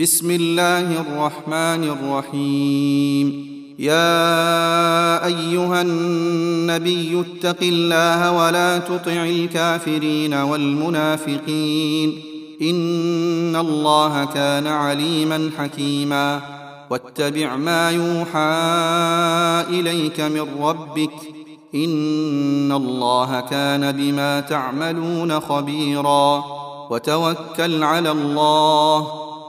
بسم الله الرحمن الرحيم. يا أيها النبي اتق الله ولا تطع الكافرين والمنافقين. إن الله كان عليما حكيما. واتبع ما يوحى إليك من ربك. إن الله كان بما تعملون خبيرا. وتوكل على الله.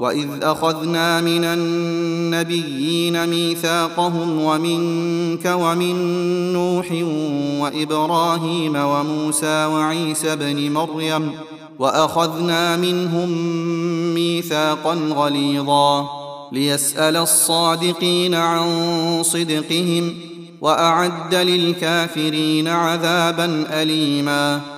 واذ اخذنا من النبيين ميثاقهم ومنك ومن نوح وابراهيم وموسى وعيسى بن مريم واخذنا منهم ميثاقا غليظا ليسال الصادقين عن صدقهم واعد للكافرين عذابا اليما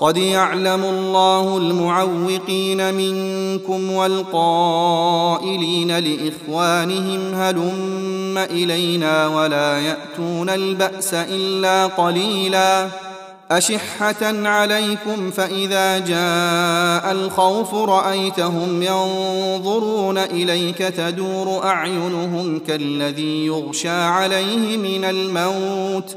قد يعلم الله المعوقين منكم والقائلين لإخوانهم هلم إلينا ولا يأتون البأس إلا قليلا أشحة عليكم فإذا جاء الخوف رأيتهم ينظرون إليك تدور أعينهم كالذي يغشى عليه من الموت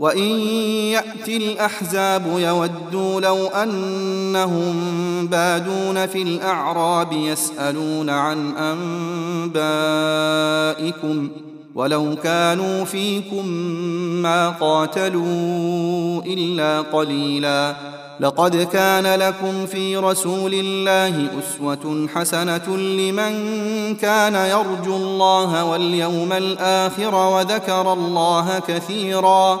وإن يأتي الأحزاب يودوا لو أنهم بادون في الأعراب يسألون عن أنبائكم ولو كانوا فيكم ما قاتلوا إلا قليلا. لقد كان لكم في رسول الله أسوة حسنة لمن كان يرجو الله واليوم الآخر وذكر الله كثيرا.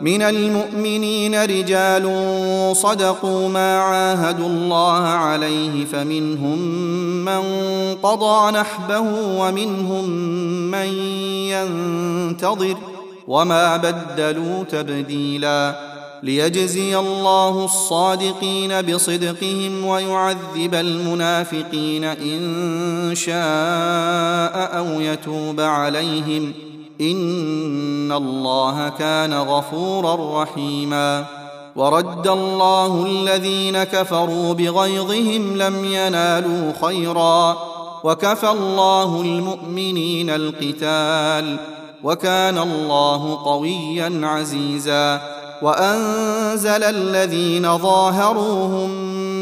من المؤمنين رجال صدقوا ما عاهدوا الله عليه فمنهم من قضى نحبه ومنهم من ينتظر وما بدلوا تبديلا. ليجزي الله الصادقين بصدقهم ويعذب المنافقين إن شاء أو يتوب عليهم ۖ. إن الله كان غفورا رحيما. ورد الله الذين كفروا بغيظهم لم ينالوا خيرا. وكفى الله المؤمنين القتال. وكان الله قويا عزيزا. وأنزل الذين ظاهروهم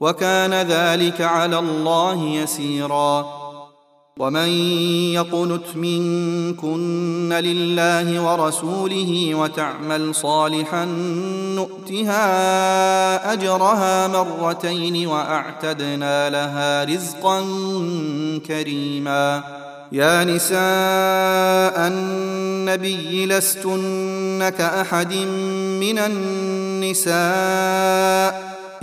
وكان ذلك على الله يسيرا. ومن يقنت منكن لله ورسوله وتعمل صالحا نؤتها أجرها مرتين وأعتدنا لها رزقا كريما. يا نساء النبي لستن كأحد من النساء.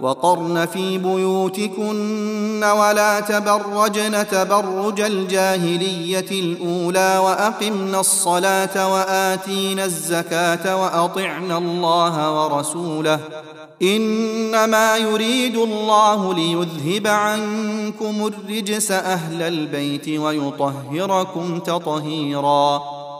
وقرن في بيوتكن ولا تبرجن تبرج الجاهلية الأولى وأقمن الصلاة وآتينا الزكاة واطعن الله ورسوله. إنما يريد الله ليذهب عنكم الرجس أهل البيت ويطهركم تطهيرا.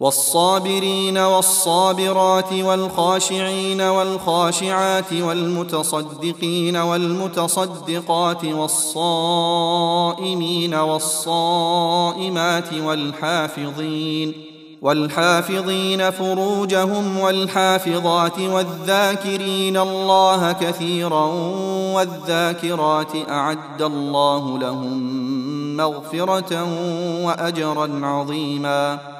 والصابرين والصابرات والخاشعين والخاشعات والمتصدقين والمتصدقات والصائمين والصائمات والحافظين والحافظين فروجهم والحافظات والذاكرين الله كثيرا والذاكرات أعد الله لهم مغفرة وأجرا عظيما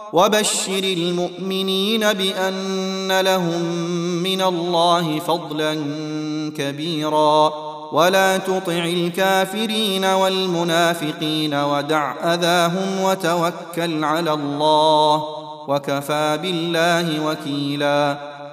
وبشر المؤمنين بأن لهم من الله فضلا كبيرا. ولا تطع الكافرين والمنافقين ودع أذاهم وتوكل على الله وكفى بالله وكيلا.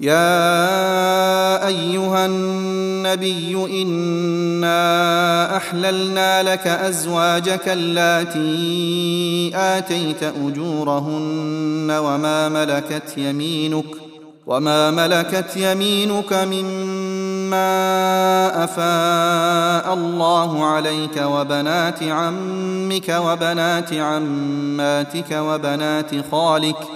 يا أيها النبي إنا أحللنا لك أزواجك اللاتي آتيت أجورهن وما ملكت يمينك وما ملكت يمينك مما أفاء الله عليك وبنات عمك وبنات عماتك وبنات خالك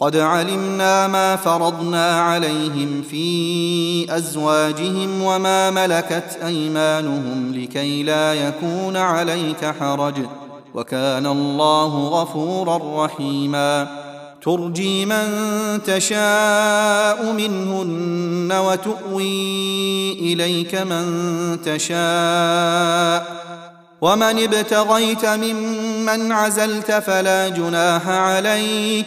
قد علمنا ما فرضنا عليهم في أزواجهم وما ملكت أيمانهم لكي لا يكون عليك حرج. وكان الله غفورا رحيما. ترجي من تشاء منهن وتؤوي إليك من تشاء. ومن ابتغيت ممن عزلت فلا جناح عليك.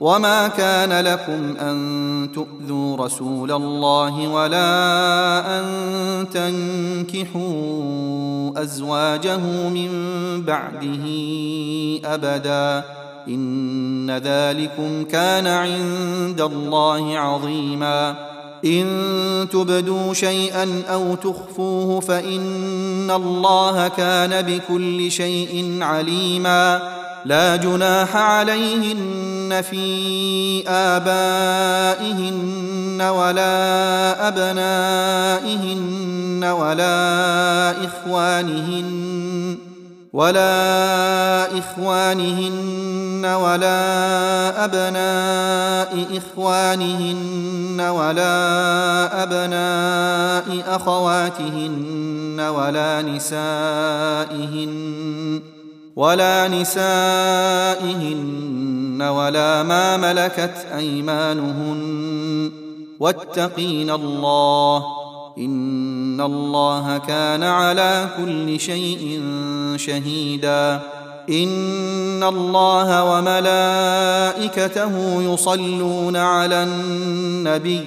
وما كان لكم ان تؤذوا رسول الله ولا ان تنكحوا ازواجه من بعده ابدا ان ذلكم كان عند الله عظيما ان تبدوا شيئا أو تخفوه فان الله كان بكل شيء عليما لا جناح عليهن في آبائهن ولا أبنائهن ولا إخوانهن ولا إخوانهن ولا أبناء إخوانهن ولا أبناء أخواتهن ولا نسائهن ولا نسائهن ولا ما ملكت أيمانهن. واتقين الله إن الله كان على كل شيء شهيدا. إن الله وملائكته يصلون على النبي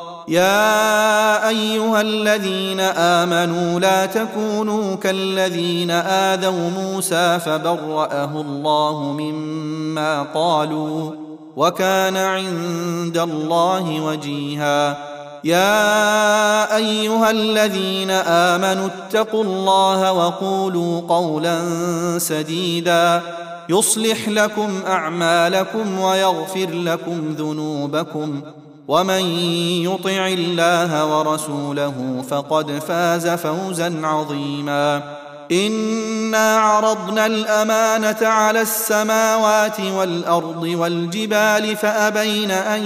يا أيها الذين آمنوا لا تكونوا كالذين آذوا موسى فبرأه الله مما قالوا وكان عند الله وجيهاً. يا أيها الذين آمنوا اتقوا الله وقولوا قولا سديدا. يصلح لكم أعمالكم ويغفر لكم ذنوبكم. ومن يطع الله ورسوله فقد فاز فوزا عظيما. إنا عرضنا الأمانة على السماوات والأرض والجبال فأبين أن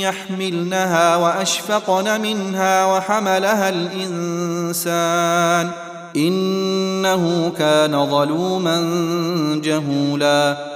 يحملنها وأشفقن منها وحملها الإنسان. إنه كان ظلوما جهولا.